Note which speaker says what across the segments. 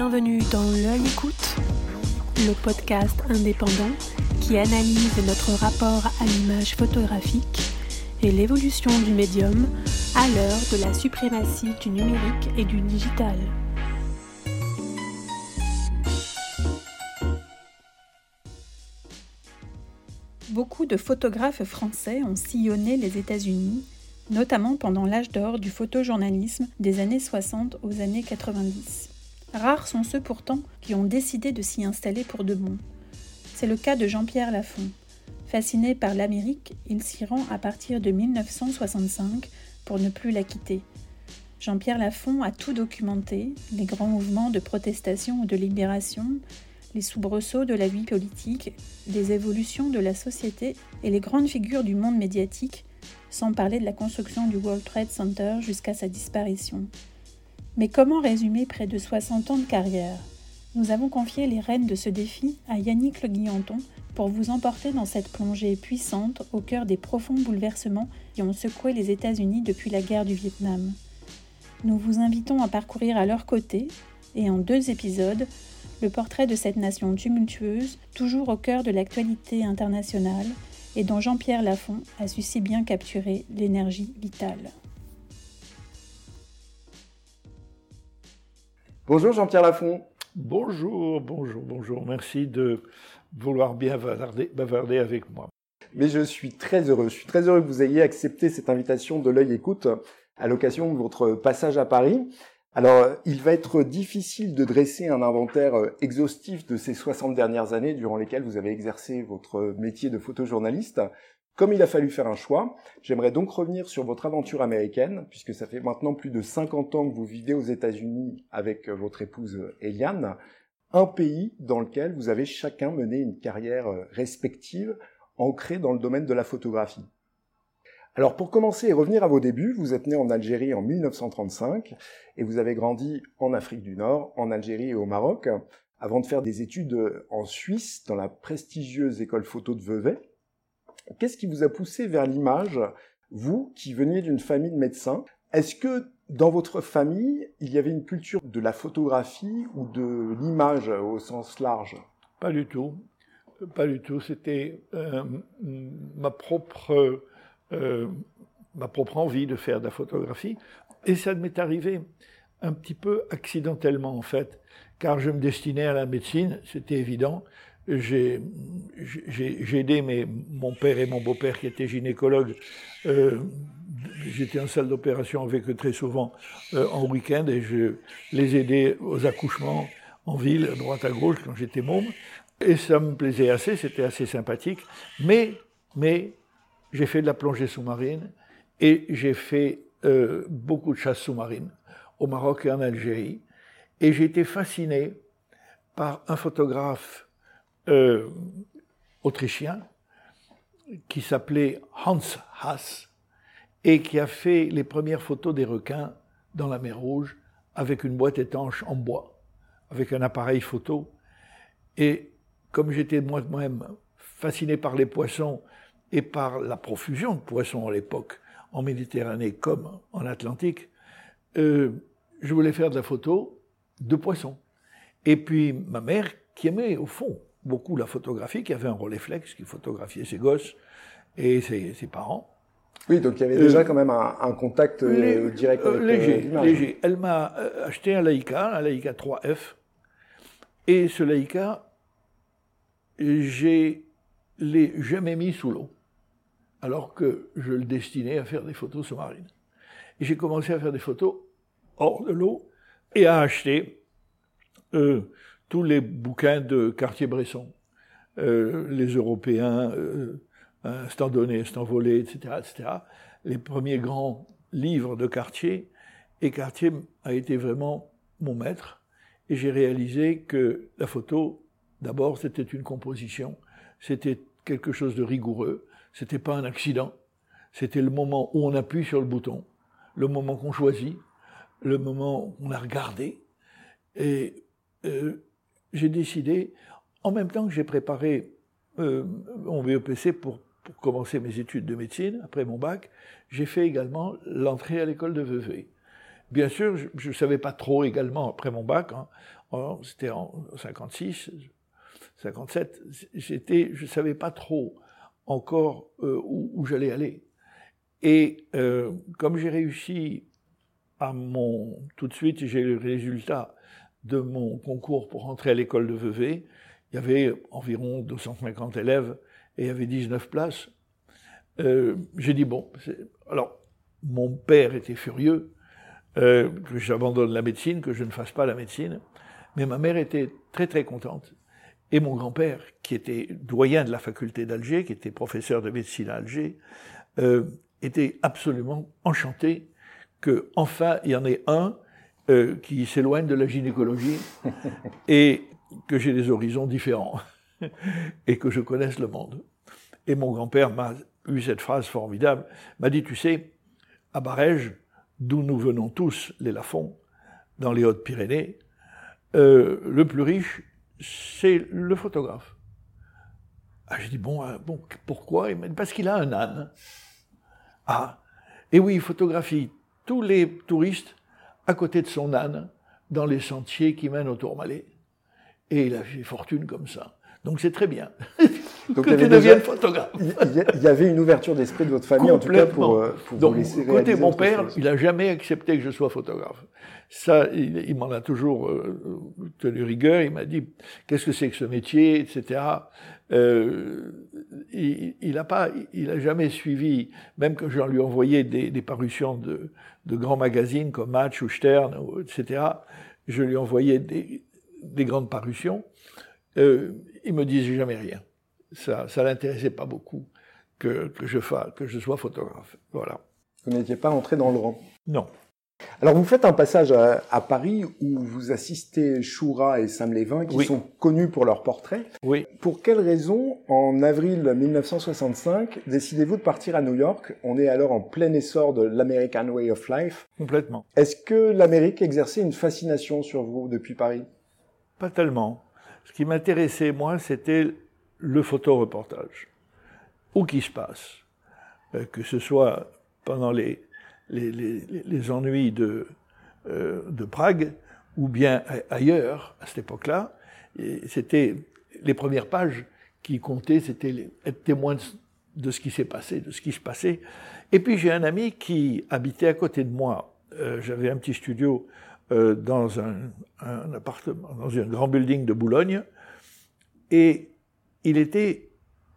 Speaker 1: Bienvenue dans L'œil écoute, le podcast indépendant qui analyse notre rapport à l'image photographique et l'évolution du médium à l'heure de la suprématie du numérique et du digital. Beaucoup de photographes français ont sillonné les États-Unis, notamment pendant l'âge d'or du photojournalisme des années 60 aux années 90. Rares sont ceux pourtant qui ont décidé de s'y installer pour de bon. C'est le cas de Jean-Pierre Lafont. Fasciné par l'Amérique, il s'y rend à partir de 1965 pour ne plus la quitter. Jean-Pierre Lafont a tout documenté, les grands mouvements de protestation ou de libération, les soubresauts de la vie politique, les évolutions de la société et les grandes figures du monde médiatique, sans parler de la construction du World Trade Center jusqu'à sa disparition. Mais comment résumer près de 60 ans de carrière? Nous avons confié les rênes de ce défi à Yannick Le Guillanton pour vous emporter dans cette plongée puissante au cœur des profonds bouleversements qui ont secoué les États-Unis depuis la guerre du Vietnam. Nous vous invitons à parcourir à leur côté, et en deux épisodes, le portrait de cette nation tumultueuse, toujours au cœur de l'actualité internationale, et dont Jean-Pierre Lafont a su si bien capturer l'énergie vitale.
Speaker 2: Bonjour Jean-Pierre Lafont.
Speaker 3: Bonjour, bonjour, bonjour. Merci de vouloir bien bavarder, bavarder avec moi.
Speaker 2: Mais je suis très heureux. Je suis très heureux que vous ayez accepté cette invitation de l'œil écoute à l'occasion de votre passage à Paris. Alors, il va être difficile de dresser un inventaire euh, exhaustif de ces 60 dernières années durant lesquelles vous avez exercé votre métier de photojournaliste. Comme il a fallu faire un choix, j'aimerais donc revenir sur votre aventure américaine, puisque ça fait maintenant plus de 50 ans que vous vivez aux États-Unis avec euh, votre épouse euh, Eliane, un pays dans lequel vous avez chacun mené une carrière respective ancrée dans le domaine de la photographie. Alors pour commencer et revenir à vos débuts, vous êtes né en Algérie en 1935 et vous avez grandi en Afrique du Nord, en Algérie et au Maroc, avant de faire des études en Suisse dans la prestigieuse école photo de Vevey. Qu'est-ce qui vous a poussé vers l'image, vous qui veniez d'une famille de médecins? Est-ce que dans votre famille, il y avait une culture de la photographie ou de l'image au sens large?
Speaker 3: Pas du tout. Pas du tout. C'était euh, ma propre euh, ma propre envie de faire de la photographie. Et ça m'est arrivé un petit peu accidentellement en fait, car je me destinais à la médecine, c'était évident. J'ai aidé mes, mon père et mon beau-père qui étaient gynécologues. Euh, J'étais en salle d'opération avec eux très souvent euh, en week-end et je les aidais aux accouchements en ville, droite à gauche, quand j'étais môme. Et ça me plaisait assez, c'était assez sympathique. Mais, j'ai fait de la plongée sous-marine et j'ai fait euh, beaucoup de chasse sous-marine au Maroc et en Algérie. Et j'ai été fasciné par un photographe euh, autrichien qui s'appelait Hans Haas et qui a fait les premières photos des requins dans la mer Rouge avec une boîte étanche en bois, avec un appareil photo. Et comme j'étais moi-même fasciné par les poissons et par la profusion de poissons à l'époque, en Méditerranée comme en Atlantique, euh, je voulais faire de la photo de poissons. Et puis ma mère, qui aimait au fond beaucoup la photographie, qui avait un Rolleiflex, qui photographiait ses gosses et ses, parents.
Speaker 2: Oui, donc il y avait déjà euh, quand même un, contact euh, direct avec
Speaker 3: léger, léger. Elle m'a acheté un Leica, un Leica 3F. Et ce Leica, je l'ai jamais mis sous l'eau alors que je le destinais à faire des photos sous-marines. J'ai commencé à faire des photos hors de l'eau et à acheter euh, tous les bouquins de Cartier-Bresson, euh, les Européens, euh, instant donné, instant volé, etc., etc., les premiers grands livres de Cartier. Et Cartier a été vraiment mon maître. Et j'ai réalisé que la photo, d'abord, c'était une composition, c'était quelque chose de rigoureux, c'était pas un accident. C'était le moment où on appuie sur le bouton, le moment qu'on choisit, le moment où on a regardé. Et euh, j'ai décidé, en même temps que j'ai préparé euh, mon BEPC pour, commencer mes études de médecine, après mon bac, j'ai fait également l'entrée à l'école de Vevey. Bien sûr, je ne savais pas trop également, après mon bac, hein, c'était en 56, 57, j'étais, je savais pas trop encore euh, où, j'allais aller. Et euh, comme j'ai réussi à mon, tout de suite, j'ai le résultat de mon concours pour entrer à l'école de Vevey. Il y avait environ 250 élèves et il y avait 19 places. Euh, j'ai dit bon, alors mon père était furieux que j'abandonne la médecine, que je ne fasse pas la médecine, mais ma mère était très très contente et mon grand-père, qui était doyen de la faculté d'Alger, qui était professeur de médecine à Alger, euh, était absolument enchanté que enfin il y en ait un euh, qui s'éloigne de la gynécologie et que j'ai des horizons différents et que je connaisse le monde. Et mon grand-père m'a eu cette phrase formidable, m'a dit, tu sais, à Barège, d'où nous venons tous, les Lafons, dans les Hautes-Pyrénées, euh, le plus riche, c'est le photographe. Ah, j'ai dit, bon, euh, bon pourquoi? Parce qu'il a un âne. Ah, et oui, il photographie tous les touristes à côté de son âne dans les sentiers qui mènent au Tourmalet. Et il a fait fortune comme ça. Donc c'est très bien. Donc, que tu deviennes photographe.
Speaker 2: Il y avait une ouverture d'esprit de votre famille, en tout cas, pour, euh, pour
Speaker 3: Donc, vous Côté mon père, il n'a jamais accepté que je sois photographe. Ça, il, m'en a toujours euh, tenu rigueur. Il m'a dit qu'est-ce que c'est que ce métier, etc. Euh, il n'a pas, il a jamais suivi, même que j'en lui envoyais des, des parutions de, de, grands magazines comme Match ou Stern, etc. Je lui envoyais des, des grandes parutions. Euh, il me disait jamais rien. Ça, ça l'intéressait pas beaucoup que, que je fasse, que je sois photographe. Voilà.
Speaker 2: Vous n'étiez pas entré dans le rang.
Speaker 3: Non.
Speaker 2: Alors vous faites un passage à, Paris où vous assistez Choura et Sam Lévin qui sont connus pour leurs portraits.
Speaker 3: Oui.
Speaker 2: Pour quelle raison, en avril 1965, décidez-vous de partir à New York? On est alors en plein essor de l'American Way of Life.
Speaker 3: Complètement.
Speaker 2: Est-ce que l'Amérique exerçait une fascination sur vous depuis Paris?
Speaker 3: Pas tellement. Ce qui m'intéressait, moi, c'était le photoreportage. Où qui se passe. Euh, que ce soit pendant les les, ennuis de, euh, de Prague, ou bien ailleurs, à cette époque-là. C'était les premières pages qui comptaient, c'était être témoin de, ce qui s'est passé, de ce qui se passait. Et puis j'ai un ami qui habitait à côté de moi. Euh, j'avais un petit studio euh, dans un, un, appartement, dans un grand building de Boulogne, et il était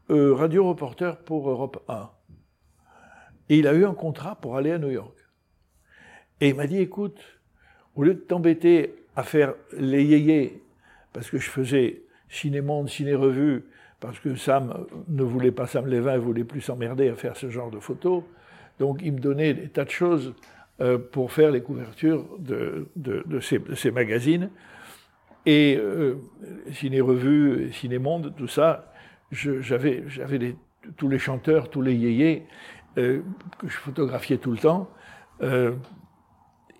Speaker 3: radio reporter pour Europe 1. Et il a eu un contrat pour aller à New York. Et il m'a dit, écoute, au lieu de t'embêter à faire les yéyés, parce que je faisais ciné-monde, ciné-revue, parce que Sam ne voulait pas, Sam Lévin ne voulait plus s'emmerder à faire ce genre de photos, donc il me donnait des tas de choses euh, pour faire les couvertures de, de, ces, magazines. Et euh, ciné-revue, ciné-monde, tout ça, j'avais tous les chanteurs, tous les yéyés, euh, que je photographiais tout le temps. Euh,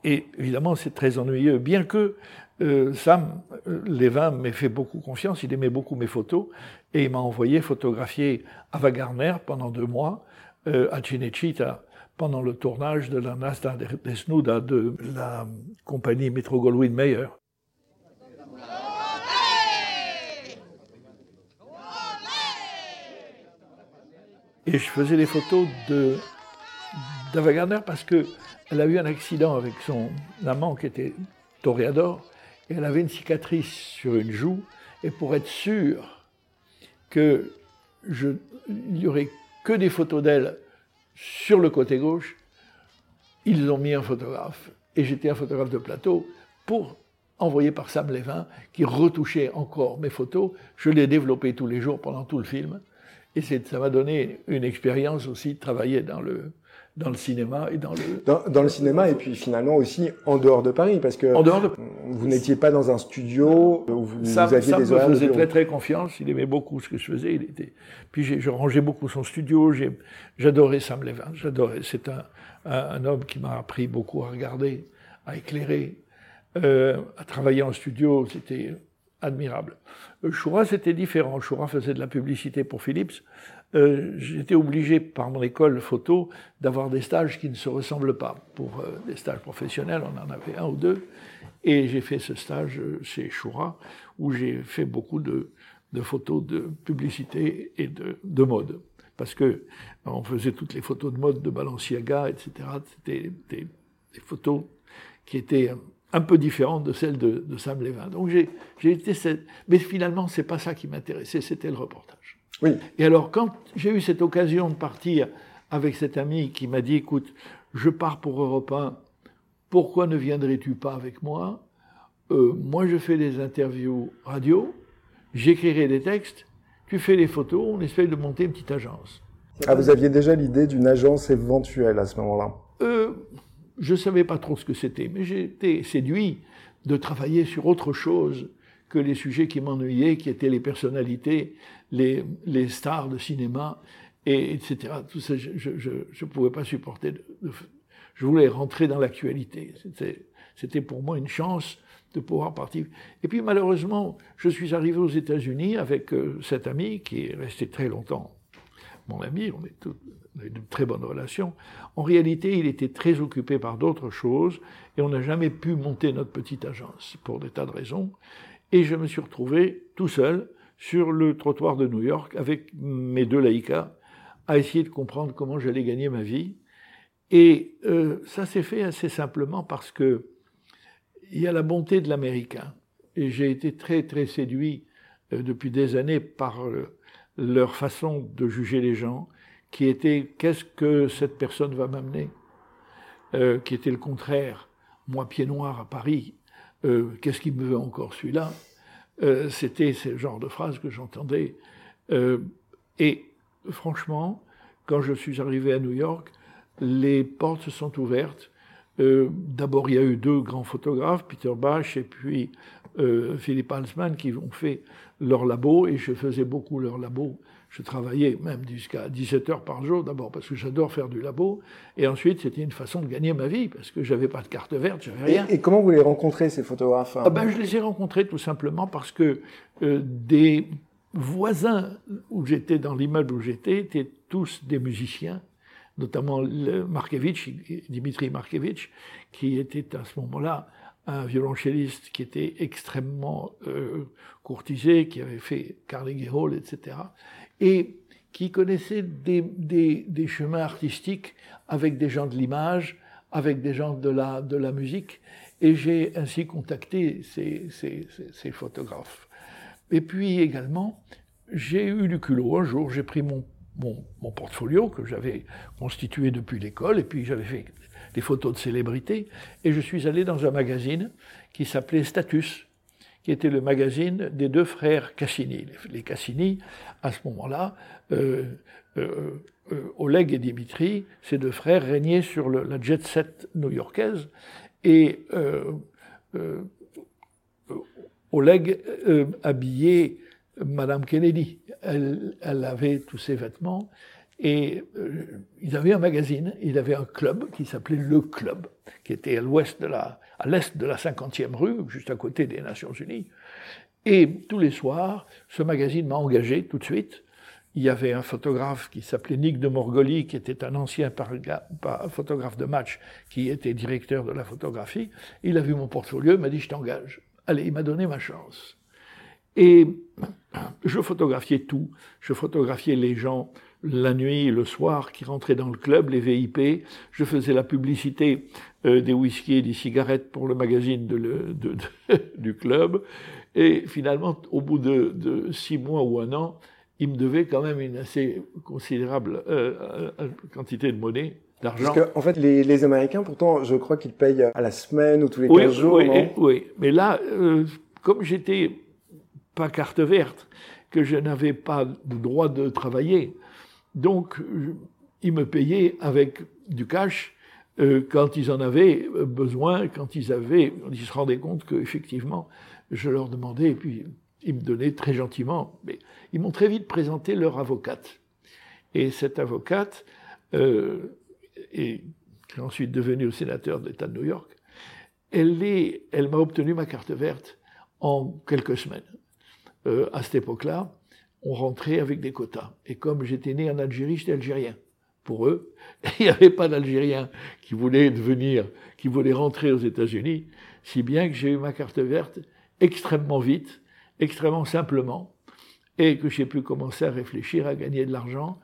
Speaker 3: et évidemment, c'est très ennuyeux, bien que euh, Sam Lévin m'ait fait beaucoup confiance, il aimait beaucoup mes photos, et il m'a envoyé photographier Ava Gardner pendant deux mois à Cinecittà pendant le tournage de la Nasta Desnuda de la compagnie Metro-Goldwyn-Mayer. Et je faisais les photos de Gardner parce qu'elle a eu un accident avec son amant qui était toréador et elle avait une cicatrice sur une joue. Et pour être sûr que je, il n'y aurait que des photos d'elle sur le côté gauche, ils ont mis un photographe. Et j'étais un photographe de plateau pour envoyer par Sam Levin, qui retouchait encore mes photos. Je les développais tous les jours pendant tout le film. Et ça m'a donné une expérience aussi de travailler dans le, dans le cinéma et dans le...
Speaker 2: Dans, dans, le cinéma et puis finalement aussi en dehors de Paris, parce que
Speaker 3: en dehors de...
Speaker 2: vous n'étiez pas dans un studio où vous,
Speaker 3: ça,
Speaker 2: vous aviez
Speaker 3: ça
Speaker 2: des
Speaker 3: me faisait très très confiance, il aimait beaucoup ce que je faisais, il était... Puis je rangeais beaucoup son studio, j'adorais Sam Levin, j'adorais, c'est un, un, homme qui m'a appris beaucoup à regarder, à éclairer, euh, à travailler en studio, c'était admirable. Choura, c'était différent. Choura faisait de la publicité pour Philips. Euh, J'étais obligé, par mon école photo, d'avoir des stages qui ne se ressemblent pas. Pour euh, des stages professionnels, on en avait un ou deux. Et j'ai fait ce stage chez Choura, où j'ai fait beaucoup de, photos de publicité et de, de, mode. Parce que on faisait toutes les photos de mode de Balenciaga, etc. C'était des, photos qui étaient un peu différentes de celles de, de Sam Levin. Donc j'ai été... Cette... Mais finalement, c'est pas ça qui m'intéressait, c'était le reportage.
Speaker 2: Oui.
Speaker 3: Et alors, quand j'ai eu cette occasion de partir avec cet ami qui m'a dit, écoute, je pars pour Europe 1, pourquoi ne viendrais-tu pas avec moi? Euh, Moi, je fais des interviews radio, j'écrirai des textes, tu fais les photos, on essaye de monter une petite agence.
Speaker 2: Ah, vous aviez déjà l'idée d'une agence éventuelle à ce moment-là?
Speaker 3: Euh, Je ne savais pas trop ce que c'était, mais été séduit de travailler sur autre chose que les sujets qui m'ennuyaient, qui étaient les personnalités, les, les stars de cinéma, et etc. Tout ça, je ne pouvais pas supporter. Je voulais rentrer dans l'actualité. C'était pour moi une chance de pouvoir partir. Et puis malheureusement, je suis arrivé aux États-Unis avec euh, cet ami qui est resté très longtemps mon ami, on, est tout, a de très bonnes relations. En réalité, il était très occupé par d'autres choses et on n'a jamais pu monter notre petite agence pour des tas de raisons. Et je me suis retrouvé tout seul sur le trottoir de New York avec mes deux laïcas à essayer de comprendre comment j'allais gagner ma vie. Et euh, ça s'est fait assez simplement parce que il y a la bonté de l'américain. Et j'ai été très très séduit euh, depuis des années par euh, leur façon de juger les gens, qui était qu'est-ce que cette personne va m'amener, qui était le contraire. Moi, pied noir à Paris, qu'est-ce qu'il me veut encore celui-là C'était ce genre de phrase que j'entendais. et franchement, quand je suis arrivé à New York, les portes se sont ouvertes. Euh, D'abord, il y a eu deux grands photographes, Peter Bach et puis euh, Philippe Halsman, qui ont fait leur labo, et je faisais beaucoup leur labo. Je travaillais même jusqu'à 17 heures par jour, d'abord parce que j'adore faire du labo, et ensuite c'était une façon de gagner ma vie, parce que j'avais pas de carte verte, j'avais rien.
Speaker 2: Et, comment vous les rencontrez, ces photographes
Speaker 3: ah ben, Je les ai rencontrés tout simplement parce que euh, des voisins où j'étais, dans l'immeuble où j'étais, étaient tous des musiciens, notamment Markevitch, Dimitri Markevitch, qui était à ce moment-là un violoncelliste qui était extrêmement euh, courtisé, qui avait fait Carnegie Hall, etc., et qui connaissait des, des, chemins artistiques avec des gens de l'image, avec des gens de la, de la musique, et j'ai ainsi contacté ces, ces, ces photographes. Et puis également, j'ai eu du culot. Un jour, j'ai pris mon, mon, portfolio que j'avais constitué depuis l'école, et puis j'avais fait des photos de célébrités, et je suis allé dans un magazine qui s'appelait Status, qui était le magazine des deux frères Cassini. Les Cassini, à ce moment-là, euh, euh, euh, Oleg et Dimitri, ces deux frères, régnaient sur la jet set new-yorkaise, et Oleg habillait Madame Kennedy. Elle, avait tous ses vêtements et euh, il avait un magazine, il avait un club qui s'appelait Le Club, qui était à l'ouest de la, à l'est de la 50e rue, juste à côté des Nations Unies. Et tous les soirs, ce magazine m'a engagé tout de suite. Il y avait un photographe qui s'appelait Nick de Morgoli, qui était un ancien photographe de match, qui était directeur de la photographie. Il a vu mon portfolio, il m'a dit je t'engage. Allez, il m'a donné ma chance. Et je photographiais tout. Je photographiais les gens la nuit et le soir qui rentraient dans le club, les VIP. Je faisais la publicité euh, des whisky et des cigarettes pour le magazine de le, de, du club. Et finalement, au bout de, six mois ou un an, il me devait quand même une assez considérable euh, euh quantité de monnaie
Speaker 2: parce qu'en en fait, les, les, Américains, pourtant, je crois qu'ils payent à la semaine ou tous les 15 jours.
Speaker 3: Oui,
Speaker 2: non?
Speaker 3: oui, mais là, euh, comme j'étais pas carte verte, que je n'avais pas le droit de travailler, donc ils me payaient avec du cash euh, quand ils en avaient besoin, quand ils avaient, ils se rendaient compte qu'effectivement, je leur demandais, et puis ils me donnaient très gentiment, mais ils m'ont très vite présenté leur avocate. Et cette avocate, euh, et ensuite devenu le sénateur de l'État de New York, elle m'a obtenu ma carte verte en quelques semaines. Euh, à cette époque-là, on rentrait avec des quotas. Et comme j'étais né en Algérie, j'étais algérien. Pour eux, il n'y avait pas d'Algériens qui voulaient devenir, qui voulaient rentrer aux États-Unis. si bien que j'ai eu ma carte verte extrêmement vite, extrêmement simplement, et que j'ai pu commencer à réfléchir à gagner de l'argent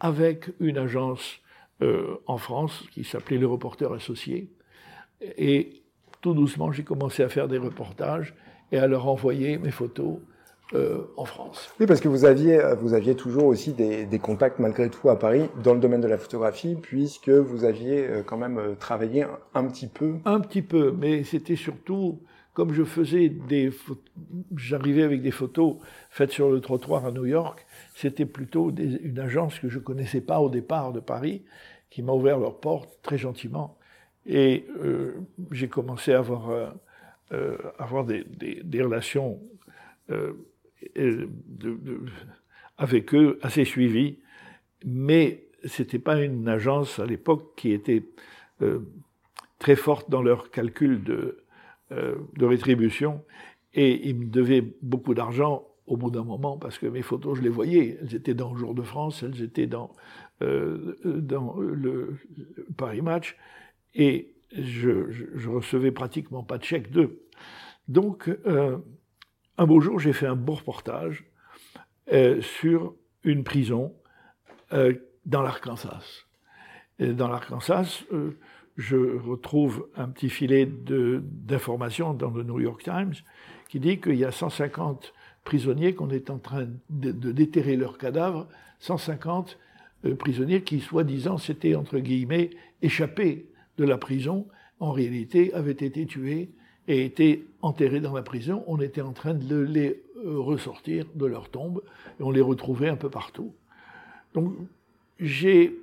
Speaker 3: avec une agence euh, en France qui s'appelait Le Reporter Associé. Et tout doucement, j'ai commencé à faire des reportages et à leur envoyer mes photos euh, en France.
Speaker 2: Oui, parce que vous aviez, vous aviez toujours aussi des, des, contacts malgré tout à Paris dans le domaine de la photographie, puisque vous aviez euh, quand même euh, travaillé un, petit peu.
Speaker 3: Un petit peu, mais c'était surtout comme je faisais des, j'arrivais avec des photos faites sur le trottoir à New York. C'était plutôt des, une agence que je connaissais pas au départ de Paris, qui m'a ouvert leurs portes très gentiment, et euh, j'ai commencé à avoir, euh, avoir des, des, des relations euh, de, avec eux assez suivi, mais c'était pas une agence à l'époque qui était euh, très forte dans leur calcul de, euh, de rétribution, et ils me devaient beaucoup d'argent au bout d'un moment parce que mes photos, je les voyais, elles étaient dans le Jour de France, elles étaient dans, euh, dans le, Paris Match, et je, je, je, recevais pratiquement pas de chèque d'eux. Donc, euh, un beau jour, j'ai fait un beau reportage euh, sur une prison euh, dans l'Arkansas. Dans l'Arkansas, euh, je retrouve un petit filet d'informations dans le New York Times qui dit qu'il y a 150 prisonniers qu'on est en train de, de, déterrer leurs cadavres, 150 euh, prisonniers qui, soi-disant, s'étaient, entre guillemets, échappés de la prison, en réalité avaient été tués et étaient enterrés dans la prison, on était en train de les euh, ressortir de leur tombe et on les retrouvait un peu partout. Donc j'ai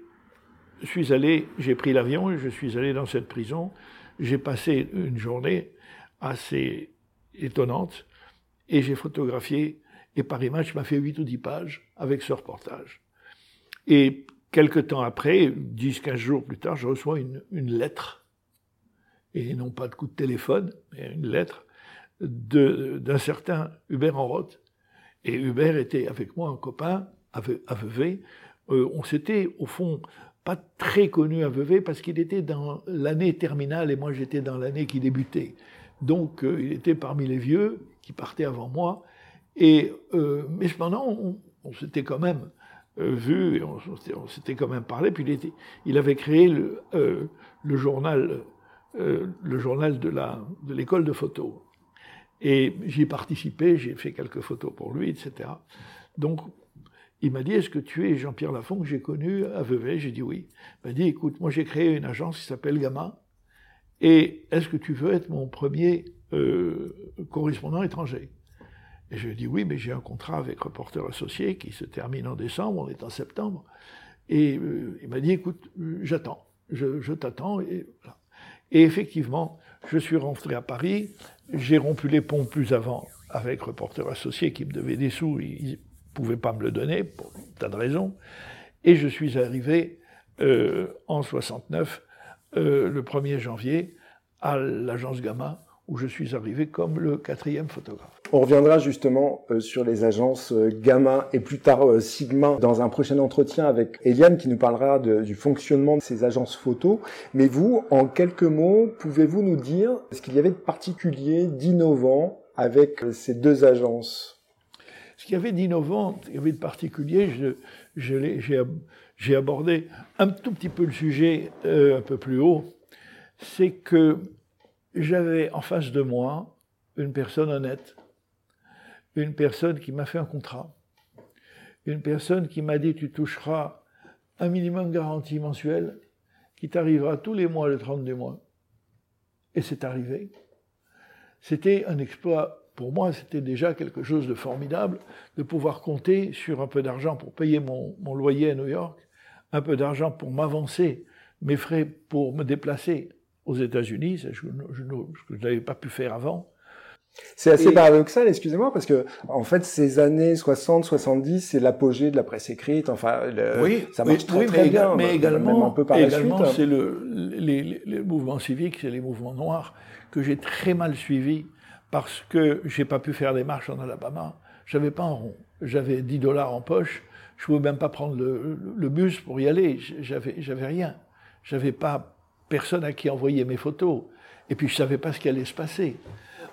Speaker 3: suis allé, j'ai pris l'avion je suis allé dans cette prison. J'ai passé une journée assez étonnante et j'ai photographié et par image m'a fait 8 ou 10 pages avec ce reportage. Et quelques temps après, 10-15 jours plus tard, je reçois une lettre et non pas de coup de téléphone, mais une lettre d'un certain Hubert Enroth. Et Hubert était avec moi un copain à Vevey. Euh, on s'était, au fond, pas très connu à Vevey parce qu'il était dans l'année terminale et moi j'étais dans l'année qui débutait. Donc euh, il était parmi les vieux qui partaient avant moi. Et, euh, mais cependant, on, s'était quand même euh, vu, et on, s'était quand même parlé. Puis il, était, il avait créé le journal euh, le journal de l'école de, de photo. Et j'y ai participé, j'ai fait quelques photos pour lui, etc. Donc, il m'a dit, est-ce que tu es Jean-Pierre Lafont que j'ai connu à Vevey? J'ai dit oui. Il m'a dit, écoute, moi j'ai créé une agence qui s'appelle Gamma, et est-ce que tu veux être mon premier euh, correspondant étranger? Et je lui ai dit oui, mais j'ai un contrat avec Reporter Associé qui se termine en décembre, on est en septembre. Et euh, il m'a dit, écoute, j'attends, je, je t'attends, et voilà. Et effectivement, je suis rentré à Paris, j'ai rompu les ponts plus avant avec Reporter Associé qui me devait des sous, il ne pouvait pas me le donner pour un tas de raisons. Et je suis arrivé euh, en 69, euh, le 1er janvier, à l'agence Gamma, où je suis arrivé comme le quatrième photographe.
Speaker 2: On reviendra justement euh, sur les agences euh, Gamma et plus tard euh, Sigma dans un prochain entretien avec Eliane qui nous parlera du fonctionnement de ces agences photo. Mais vous, en quelques mots, pouvez-vous nous dire ce qu'il y avait de particulier, d'innovant avec ces deux agences?
Speaker 3: Ce qu'il y avait d'innovant, ce y avait de particulier, j'ai abordé un tout petit peu le sujet un peu plus haut, c'est que j'avais en face de moi une personne honnête, une personne qui m'a fait un contrat, une personne qui m'a dit tu toucheras un minimum garantie mensuelle qui t'arrivera tous les mois le 30 du mois. Et c'est arrivé. C'était un exploit, pour moi, c'était déjà quelque chose de formidable de pouvoir compter sur un peu d'argent pour payer mon, mon, loyer à New York, un peu d'argent pour m'avancer mes frais pour me déplacer aux États-Unis, ce que je n'avais pas pu faire avant.
Speaker 2: C'est assez et... paradoxal, excusez-moi, parce que en fait, ces années 60, 70, c'est l'apogée de la presse écrite. Enfin, le,
Speaker 3: oui,
Speaker 2: ça marche
Speaker 3: oui,
Speaker 2: très,
Speaker 3: oui,
Speaker 2: très
Speaker 3: mais,
Speaker 2: bien.
Speaker 3: Mais également,
Speaker 2: un peu par
Speaker 3: également, c'est le, les, les, les, mouvements civiques, c'est les mouvements noirs que j'ai très mal suivis parce que j'ai pas pu faire des marches en Alabama. J'avais pas un rond. J'avais 10 dollars en poche. Je pouvais même pas prendre le, le bus pour y aller. J'avais, j'avais rien. J'avais pas personne à qui envoyer mes photos. Et puis je ne savais pas ce qui allait se passer.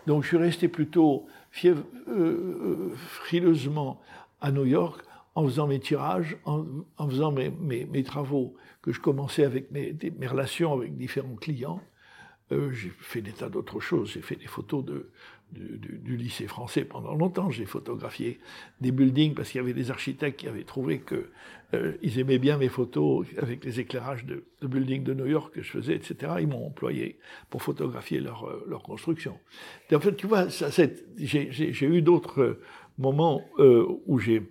Speaker 3: Donc je suis resté plutôt euh, euh, frileusement à New York en faisant mes tirages, en, faisant mes, travaux que je commençais avec mes, mes relations avec différents clients. Euh, j'ai fait des tas d'autres choses. J'ai fait des photos de, du, lycée français pendant longtemps. J'ai photographié des buildings parce qu'il y avait des architectes qui avaient trouvé que euh, ils aimaient bien mes photos avec les éclairages de, de buildings de New York que je faisais, etc. Ils m'ont employé pour photographier leur, euh, leur construction. En fait, tu vois, j'ai eu d'autres moments euh, où j'ai...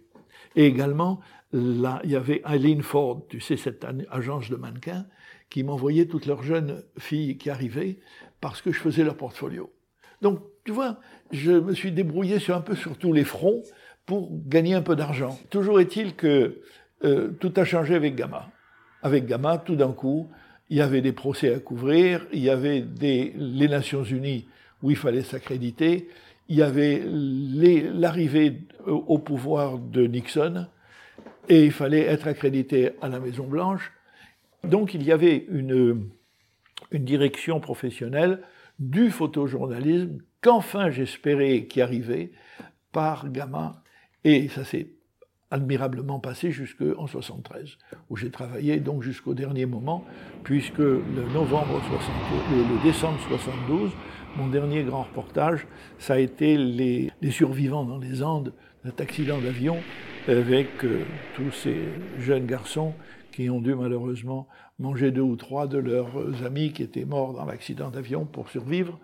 Speaker 3: Et également, là, il y avait Eileen Ford, tu sais, cette agence de mannequins, qui m'envoyait toutes leurs jeunes filles qui arrivaient parce que je faisais leur portfolio. Donc, tu vois, je me suis débrouillé un peu sur tous les fronts pour gagner un peu d'argent. Toujours est-il que euh, tout a changé avec Gamma. Avec Gamma, tout d'un coup, il y avait des procès à couvrir, il y avait les Nations Unies où il fallait s'accréditer, il y avait l'arrivée au pouvoir de Nixon, et il fallait être accrédité à la Maison Blanche. Donc il y avait une direction professionnelle du photojournalisme qu'enfin j'espérais qui arrivait par Gamma. Et ça s'est admirablement passé jusqu'en 73, où j'ai travaillé donc jusqu'au dernier moment, puisque le novembre 60, le, décembre 72, mon dernier grand reportage, ça a été les, les survivants dans les Andes d'un accident d'avion avec euh, tous ces jeunes garçons qui ont dû malheureusement manger deux ou trois de leurs amis qui étaient morts dans l'accident d'avion pour survivre.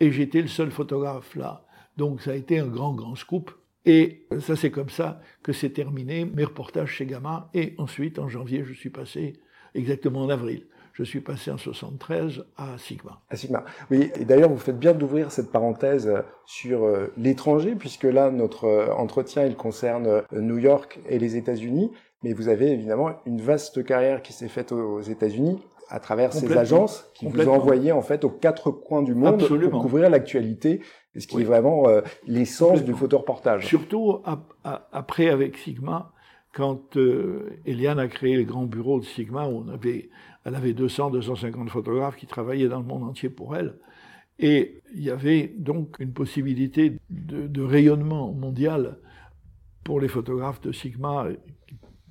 Speaker 3: Et j'étais le seul photographe là. Donc ça a été un grand, grand scoop. Et ça, c'est comme ça que c'est terminé mes reportages chez Gamma. Et ensuite, en janvier, je suis passé, exactement en avril, je suis passé en 73 à Sigma.
Speaker 2: À Sigma. Oui, et d'ailleurs, vous faites bien d'ouvrir cette parenthèse sur euh, l'étranger, puisque là, notre euh, entretien, il concerne euh, New York et les États-Unis. Mais vous avez évidemment une vaste carrière qui s'est faite aux États-Unis à travers ces agences qui vous ont envoyé en fait aux quatre coins du monde pour couvrir l'actualité, ce qui est vraiment euh, l'essence du photoreportage.
Speaker 3: Surtout après avec Sigma, quand euh, Eliane a créé les grands bureaux de Sigma, où on avait, elle avait 200, 250 photographes qui travaillaient dans le monde entier pour elle. Et il y avait donc une possibilité de, de rayonnement mondial pour les photographes de Sigma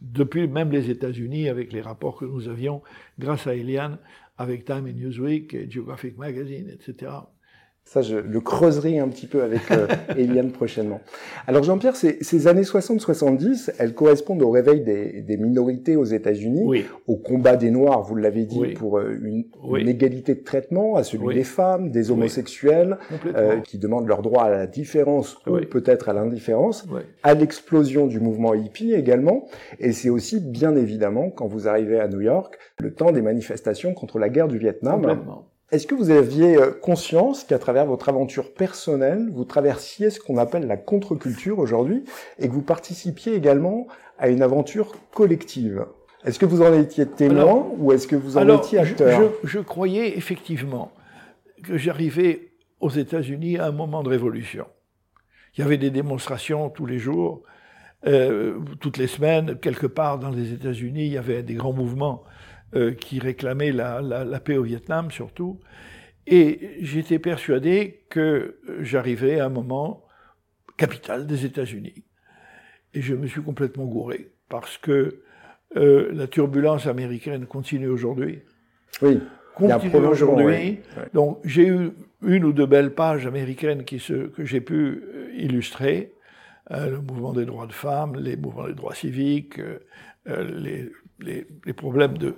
Speaker 3: depuis même les États-Unis, avec les rapports que nous avions grâce à Eliane, avec Time et Newsweek, Geographic Magazine, etc.
Speaker 2: Ça, je le creuserai un petit peu avec euh, Eliane prochainement. Alors Jean-Pierre, ces, ces, années 60-70, elles correspondent au réveil des, des minorités aux États-Unis, au combat des Noirs, vous l'avez dit, pour euh, une, une, égalité de traitement, à celui des femmes, des homosexuels, euh, qui demandent leur droit à la différence ou peut-être à l'indifférence, à l'explosion du mouvement hippie également. Et c'est aussi, bien évidemment, quand vous arrivez à New York, le temps des manifestations contre la guerre du Vietnam. Est-ce que vous aviez euh, conscience qu'à travers votre aventure personnelle, vous traversiez ce qu'on appelle la contre-culture aujourd'hui et que vous participiez également à une aventure collective? Est-ce que vous en étiez témoin ou est-ce que vous en étiez acteur?
Speaker 3: je, je, croyais effectivement que j'arrivais aux États-Unis à un moment de révolution. Il y avait des démonstrations tous les jours, euh, toutes les semaines, quelque part dans les États-Unis, il y avait des grands mouvements euh, qui réclamait la, la, la, paix au Vietnam surtout. Et j'étais persuadé que j'arrivais à un moment capital des États-Unis. Et je me suis complètement gouré parce que euh, la turbulence américaine continue aujourd'hui.
Speaker 2: Oui.
Speaker 3: Continue aujourd'hui. Donc j'ai eu une ou deux belles pages américaines qui se, que j'ai pu euh, illustrer. Euh, le mouvement des droits de femmes, les mouvements des droits civiques, euh, les les, problèmes de,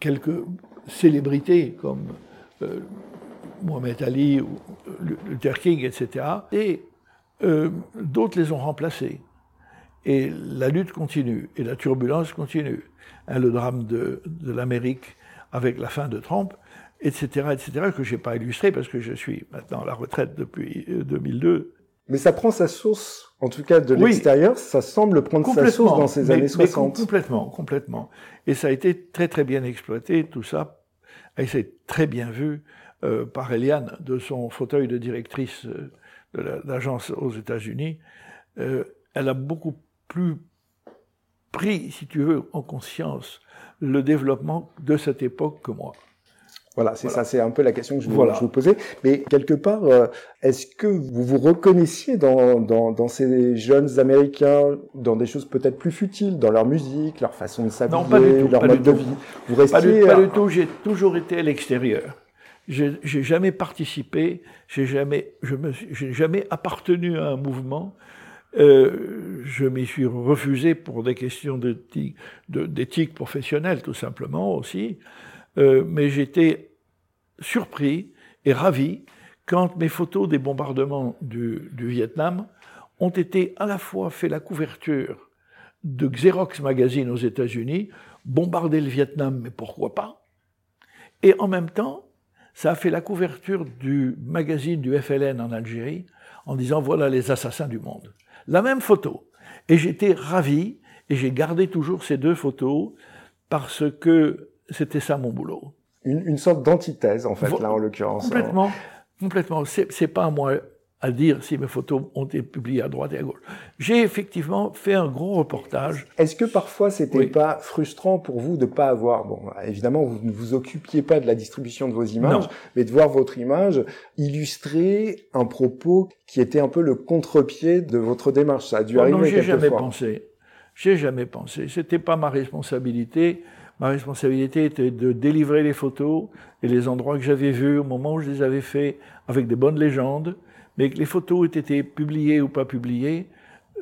Speaker 3: quelques célébrités comme euh, Mohamed Ali ou Luther King, etc. Et euh, d'autres les ont remplacés. Et la lutte continue, et la turbulence continue. Hein, le drame de, de l'Amérique avec la fin de Trump, etc., etc., que je n'ai pas illustré parce que je suis maintenant à la retraite depuis 2002. Euh,
Speaker 2: mais ça prend sa source, en tout cas de l'extérieur, ça semble prendre sa source dans ces années 60.
Speaker 3: complètement, complètement. Et ça a été très très bien exploité, tout ça. Et c'est très bien vu euh, par Eliane de son fauteuil de directrice euh, de l'agence aux États-Unis. Euh, elle a beaucoup plus pris, si tu veux, en conscience le développement de cette époque que moi.
Speaker 2: Voilà, c'est ça, c'est un peu la question que je, vous, je vous posais. Mais quelque part, euh, est-ce que vous vous reconnaissiez dans, dans, dans, ces jeunes Américains, dans des choses peut-être plus futiles, dans leur musique, leur façon de s'habiller, leur mode de vie?
Speaker 3: Vous restiez... Pas du, tout, j'ai toujours été à l'extérieur. J'ai jamais participé, j'ai jamais, je me, j'ai jamais appartenu à un mouvement. Euh, je m'y suis refusé pour des questions d'éthique, d'éthique professionnelle, tout simplement aussi. Euh, mais j'étais surpris et ravi quand mes photos des bombardements du, Vietnam ont été à la fois fait la couverture de Xerox Magazine aux États-Unis, bombarder le Vietnam, mais pourquoi pas? Et en même temps, ça a fait la couverture du magazine du FLN en Algérie en disant voilà les assassins du monde. La même photo. Et j'étais ravi et j'ai gardé toujours ces deux photos parce que c'était ça mon boulot
Speaker 2: une, sorte d'antithèse, en fait, là, en l'occurrence.
Speaker 3: Complètement. Complètement. C'est pas à moi à dire si mes photos ont été publiées à droite et à gauche. J'ai effectivement fait un gros reportage.
Speaker 2: Est-ce que parfois c'était pas frustrant pour vous de pas avoir, bon, évidemment vous ne vous occupiez pas de la distribution de vos images, mais de voir votre image illustrer un propos qui était un peu le contre-pied de votre démarche? Ça a dû oh arriver
Speaker 3: non, j'ai jamais pensé. J'ai jamais pensé. C'était pas ma responsabilité. Ma responsabilité était de délivrer les photos et les endroits que j'avais vus au moment où je les avais faits avec des bonnes légendes, mais que les photos aient été publiées ou pas publiées,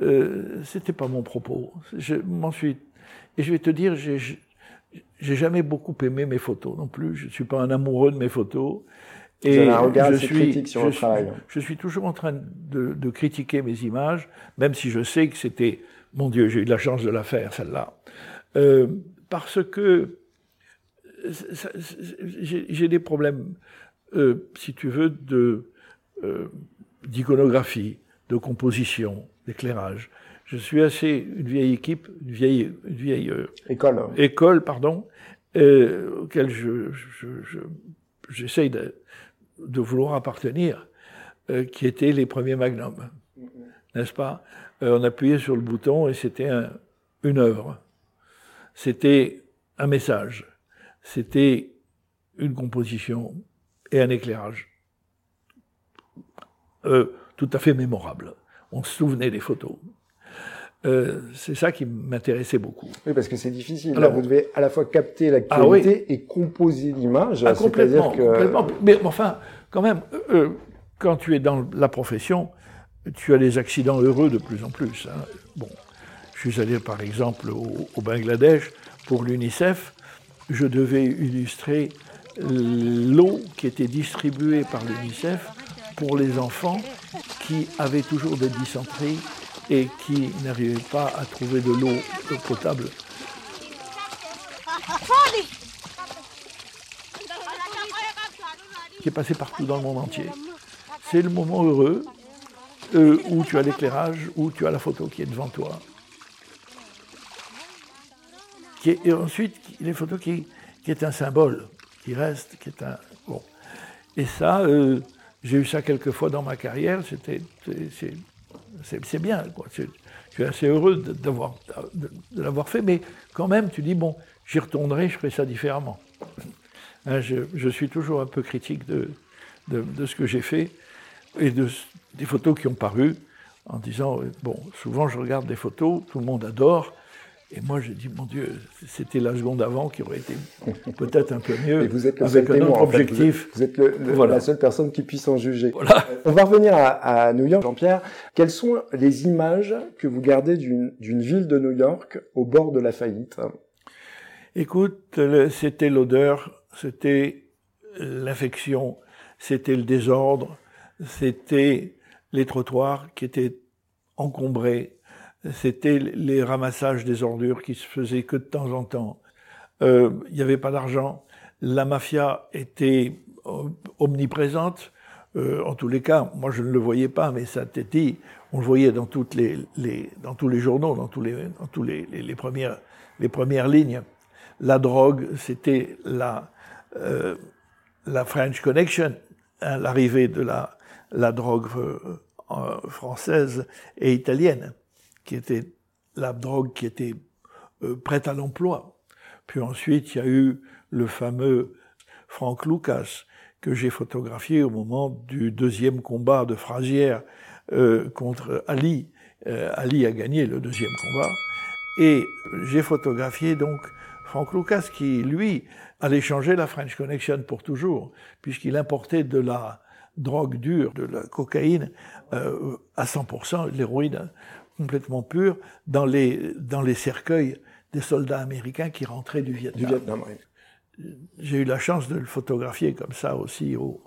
Speaker 3: euh, c'était pas mon propos. Je m'en suis et je vais te dire, j'ai j'ai jamais beaucoup aimé mes photos non plus. Je suis pas un amoureux de mes photos.
Speaker 2: Et je suis, sur je, travail.
Speaker 3: je suis toujours en train de, de, critiquer mes images, même si je sais que c'était, mon Dieu, j'ai eu de la chance de la faire, celle-là. Euh, parce que j'ai des problèmes, euh, si tu veux, de euh, d'iconographie, de composition, d'éclairage. Je suis assez une vieille équipe, une vieille, une vieille euh,
Speaker 2: école,
Speaker 3: école, pardon, auquel je, j'essaye de, de, vouloir appartenir, qui étaient les premiers magnums, n'est-ce pas? On appuyait sur le bouton et c'était une œuvre c'était un message, c'était une composition et un éclairage euh, tout à fait mémorable. On se souvenait des photos. Euh, c'est ça qui m'intéressait beaucoup.
Speaker 2: Oui, parce que c'est difficile. Là, vous devez à la fois capter l'actualité ah et composer l'image.
Speaker 3: Ah, complètement, complètement, Mais enfin, quand même, euh, quand tu es dans la profession, tu as des accidents heureux de plus en plus. Hein. Bon, je suis allé par exemple au, Bangladesh pour l'UNICEF. Je devais illustrer l'eau qui était distribuée par l'UNICEF pour les enfants qui avaient toujours des dysenteries et qui n'arrivaient pas à trouver de l'eau potable. Qui est passé partout dans le monde entier. C'est le moment heureux euh, où tu as l'éclairage, où tu as la photo qui est devant toi et ensuite les photos qui, qui est un symbole, qui reste, qui est un bon. Et ça, euh, j'ai eu ça quelques fois dans ma carrière. C'est bien. Quoi. Je suis assez heureux d'avoir, de, l'avoir fait, mais quand même, tu dis bon, j'y retournerai, je ferai ça différemment. Hein, je, je, suis toujours un peu critique de, de, de ce que j'ai fait et de, des photos qui ont paru en disant bon, souvent je regarde des photos, tout le monde adore. Et moi, j'ai dit, mon Dieu, c'était la seconde avant qui aurait été peut-être un peu mieux.
Speaker 2: Et vous êtes le seul témoin, objectif. Vous êtes, la seule personne qui puisse en juger. Voilà. On va revenir à, New York, Jean-Pierre. Quelles sont les images que vous gardez d'une ville de New York au bord de la faillite?
Speaker 3: Écoute, c'était l'odeur, c'était l'infection, c'était le désordre, c'était les trottoirs qui étaient encombrés, c'était les ramassages des ordures qui se faisaient que de temps en temps. Euh, il n'y avait pas d'argent. La mafia était euh, omniprésente. Euh, en tous les cas, moi je ne le voyais pas, mais ça dit, on le voyait dans, toutes les, les, dans tous les journaux, dans, tous les, dans tous les, les, premières, les premières lignes. La drogue, c'était la, euh, la French Connection, hein, l'arrivée de la, la drogue française et italienne qui était la drogue qui était euh, prête à l'emploi. Puis ensuite, il y a eu le fameux Frank Lucas, que j'ai photographié au moment du deuxième combat de Frazier euh, contre Ali. Euh, Ali a gagné le deuxième combat. Et j'ai photographié donc Frank Lucas qui, lui, allait changer la French Connection pour toujours, puisqu'il importait de la drogue dure, de la cocaïne à 100%, de l'héroïne complètement pure, dans les, dans les cercueils des soldats américains qui rentraient du Vietnam.
Speaker 2: Du Vietnam oui.
Speaker 3: J'ai eu la chance de le photographier comme ça aussi au,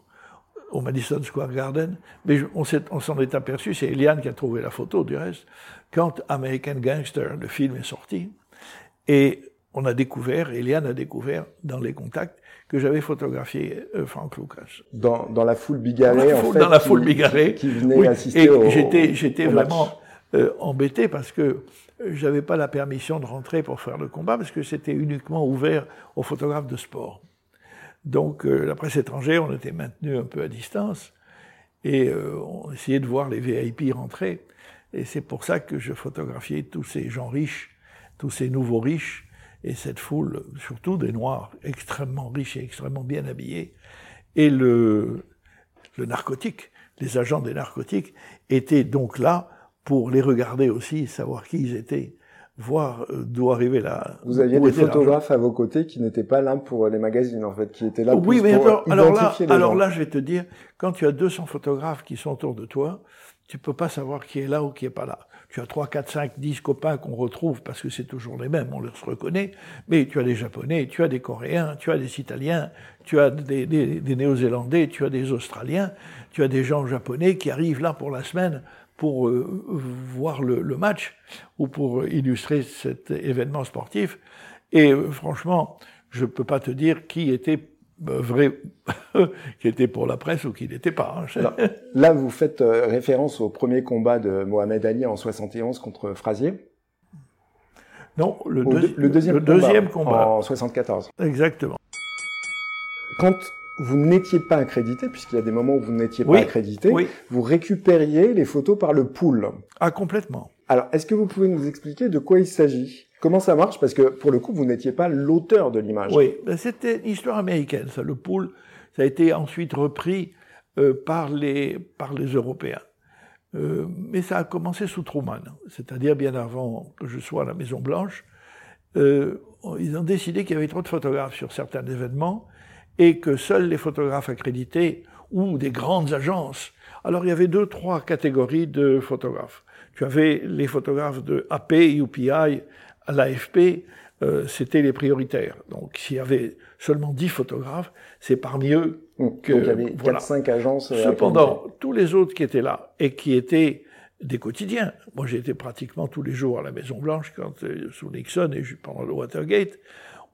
Speaker 3: au Madison Square Garden, mais on s'en est, aperçu, c'est Eliane qui a trouvé la photo du reste, quand American Gangster, le film est sorti, et on a découvert, Eliane a découvert dans les contacts que j'avais photographié euh, Frank Lucas.
Speaker 2: Dans, dans, la foule bigarrée, en fait.
Speaker 3: Dans la foule bigarrée.
Speaker 2: Qui venait assister et
Speaker 3: J'étais, j'étais vraiment euh, embêté parce que j'avais pas la permission de rentrer pour faire le combat parce que c'était uniquement ouvert aux photographes de sport. Donc euh, la presse étrangère, on était maintenu un peu à distance et euh, on essayait de voir les VIP rentrer. Et c'est pour ça que je photographiais tous ces gens riches, tous ces nouveaux riches et cette foule, surtout des Noirs, extrêmement riches et extrêmement bien habillés. Et le, le narcotique, les agents des narcotiques étaient donc là pour les regarder aussi, savoir qui ils étaient voir euh, d'où arrivait la.
Speaker 2: Vous aviez des photographes à vos côtés qui n'étaient pas là pour les magazines, en fait, qui étaient là
Speaker 3: oui,
Speaker 2: mais
Speaker 3: alors,
Speaker 2: pour
Speaker 3: alors là,
Speaker 2: identifier les
Speaker 3: alors
Speaker 2: gens.
Speaker 3: là, je vais te dire, quand tu as 200 photographes qui sont autour de toi, tu peux pas savoir qui est là ou qui est pas là. Tu as 3, 4, 5, 10 copains qu'on retrouve parce que c'est toujours les mêmes, on les reconnaît, mais tu as des Japonais, tu as des Coréens, tu as des Italiens, tu as des, des, des Néo-Zélandais, tu as des Australiens, tu as des gens japonais qui arrivent là pour la semaine pour euh, voir le, le, match ou pour illustrer cet événement sportif. Et euh, franchement, je peux pas te dire qui était euh, vrai, qui était pour la presse ou qui n'était pas. Hein.
Speaker 2: Alors, là, vous faites référence au premier combat de Mohamed Ali en 71 contre Frazier.
Speaker 3: Non, le, deuxi-
Speaker 2: deux- le deuxième,
Speaker 3: le
Speaker 2: combat,
Speaker 3: deuxième combat.
Speaker 2: en 74.
Speaker 3: Exactement.
Speaker 2: Quand vous n'étiez pas accrédité, puisqu'il y a des moments où vous n'étiez
Speaker 3: Oui,
Speaker 2: pas accrédité,
Speaker 3: Oui,
Speaker 2: vous récupériez les photos par le pool.
Speaker 3: ah complètement.
Speaker 2: Alors, est-ce que vous pouvez nous expliquer de quoi il s'agit? Comment ça marche? Parce que pour le coup, vous n'étiez pas l'auteur de l'image.
Speaker 3: Oui, ben, c'était une histoire américaine, ça. Le pool, ça a été ensuite repris euh, par, les, par les Européens. Euh, mais ça a commencé sous Truman, c'est-à-dire bien avant que je sois à la Maison Blanche. Euh, ils ont décidé qu'il y avait trop de photographes sur certains événements et que seuls les photographes accrédités ou des grandes agences. Alors il y avait deux, trois catégories de photographes. Tu avais les photographes de AP, UPI, à l'AFP, euh, c'était les prioritaires. Donc s'il y avait seulement 10 photographes, c'est parmi eux
Speaker 2: Donc,
Speaker 3: que-
Speaker 2: il y avait
Speaker 3: voilà.
Speaker 2: 4-5 agences.
Speaker 3: Cependant, tous les autres qui étaient là et qui étaient des quotidiens, moi j'étais pratiquement tous les jours à la Maison Blanche quand euh, sous Nixon et pendant le Watergate,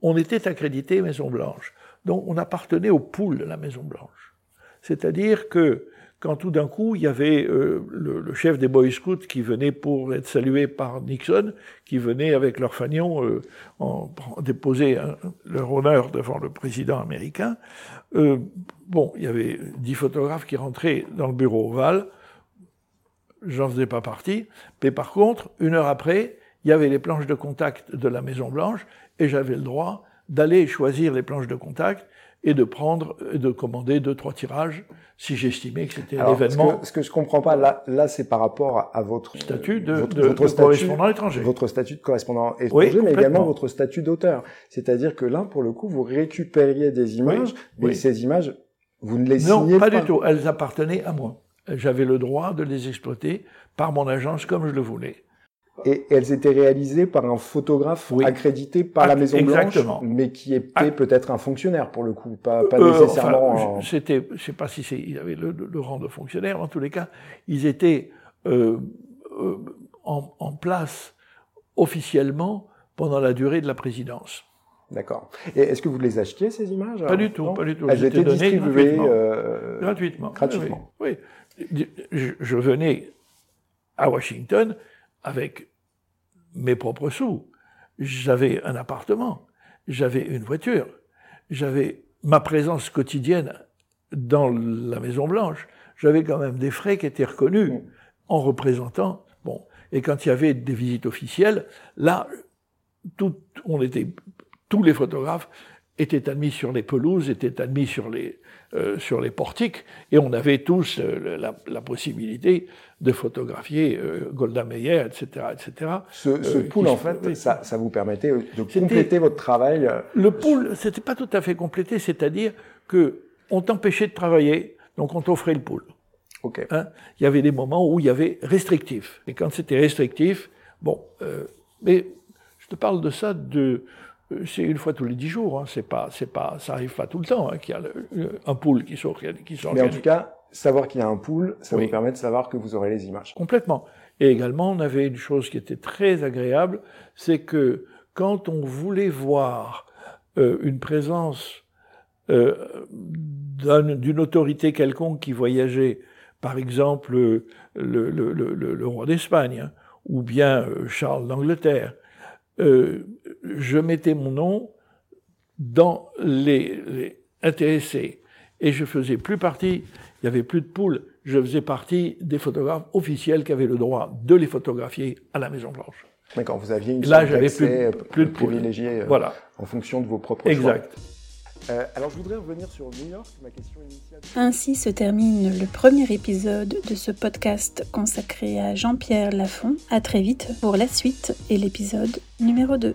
Speaker 3: on était accrédité Maison Blanche. Donc on appartenait au pool de la Maison Blanche. C'est-à-dire que quand tout d'un coup il y avait euh, le, chef des Boy Scouts qui venait pour être salué par Nixon, qui venait avec leur fanion euh, déposer leur honneur devant le président américain, euh, bon, il y avait dix photographes qui rentraient dans le bureau ovale. J'en faisais pas partie. Mais par contre, une heure après, il y avait les planches de contact de la Maison Blanche et j'avais le droit d'aller choisir les planches de contact et de prendre, de commander deux, trois tirages si j'estimais que c'était un événement
Speaker 2: ce que je comprends pas, là, là c'est par rapport à, votre
Speaker 3: statut de,
Speaker 2: votre,
Speaker 3: de-
Speaker 2: votre
Speaker 3: de
Speaker 2: statut,
Speaker 3: correspondant étranger.
Speaker 2: votre statut de correspondant étranger, mais également votre statut d'auteur. C'est-à-dire que là, pour le coup, vous récupériez des images, mais
Speaker 3: oui.
Speaker 2: ces images, vous ne les
Speaker 3: Non,
Speaker 2: signez
Speaker 3: pas
Speaker 2: pas.
Speaker 3: du tout. Elles appartenaient à moi. J'avais le droit de les exploiter par mon agence comme je le voulais.
Speaker 2: Et elles étaient réalisées par un photographe
Speaker 3: Oui.
Speaker 2: accrédité par
Speaker 3: Ah,
Speaker 2: la Maison
Speaker 3: exactement.
Speaker 2: Blanche, mais qui était peut-être un fonctionnaire pour le coup, pas, pas
Speaker 3: Euh,
Speaker 2: nécessairement.
Speaker 3: enfin,
Speaker 2: un-
Speaker 3: je- C'était, je sais pas si c'est, ils avaient le, le- le rang de fonctionnaire. En tous les cas, ils étaient euh, euh, en, en place officiellement pendant la durée de la présidence.
Speaker 2: D'accord. Et est-ce que vous les achetiez ces images
Speaker 3: Pas du tout, pas du tout.
Speaker 2: Elles étaient distribuées
Speaker 3: gratuitement. Gratuitement.
Speaker 2: gratuitement.
Speaker 3: Oui. oui. Je, je venais à Washington avec mes propres sous. J'avais un appartement, j'avais une voiture, j'avais ma présence quotidienne dans la Maison Blanche. J'avais quand même des frais qui étaient reconnus
Speaker 2: Mm.
Speaker 3: en représentant. Bon, et quand il y avait des visites officielles, là, tout, on était tous les photographes étaient admis sur les pelouses, étaient admis sur les, euh, sur les portiques, et on avait tous euh, la, possibilité de photographier euh, Golda Meir, etc. etc.
Speaker 2: Ce, ce pool, en fait, ça, ça, vous permettait de compléter votre travail
Speaker 3: Le pool, c'était pas tout à fait complété, c'est-à-dire que on t'empêchait de travailler, donc on t'offrait le pool.
Speaker 2: Okay.
Speaker 3: Hein il y avait des moments où il y avait restrictif, et quand c'était restrictif, bon, mais je te parle de ça de euh, c'est une fois tous les dix jours. Hein. C'est pas, c'est pas, ça arrive pas tout le temps hein, qu'il y a un pool qui sort, qui
Speaker 2: sort. Mais en tout cas, savoir qu'il y a un pool, ça vous permet de savoir que vous aurez les images.
Speaker 3: Complètement. Et également, on avait une chose qui était très agréable, c'est que quand on voulait voir euh, une présence euh, d'une autorité quelconque qui voyageait, par exemple le, le, le, le roi d'Espagne, hein, ou bien euh, Charles d'Angleterre, euh, je mettais mon nom dans les, intéressés. Et je faisais plus partie, il n'y avait plus de poules, je faisais partie des photographes officiels qui avaient le droit de les photographier à la Maison Blanche.
Speaker 2: D'accord, vous aviez une
Speaker 3: Là, j'avais plus, plus de
Speaker 2: privilégié
Speaker 3: voilà.
Speaker 2: en fonction de vos propres
Speaker 3: exact.
Speaker 2: choix. Euh, alors je voudrais revenir sur New York, ma question initiale.
Speaker 1: Ainsi se termine le premier épisode de ce podcast consacré à Jean-Pierre Lafont. A très vite pour la suite et l'épisode numéro 2.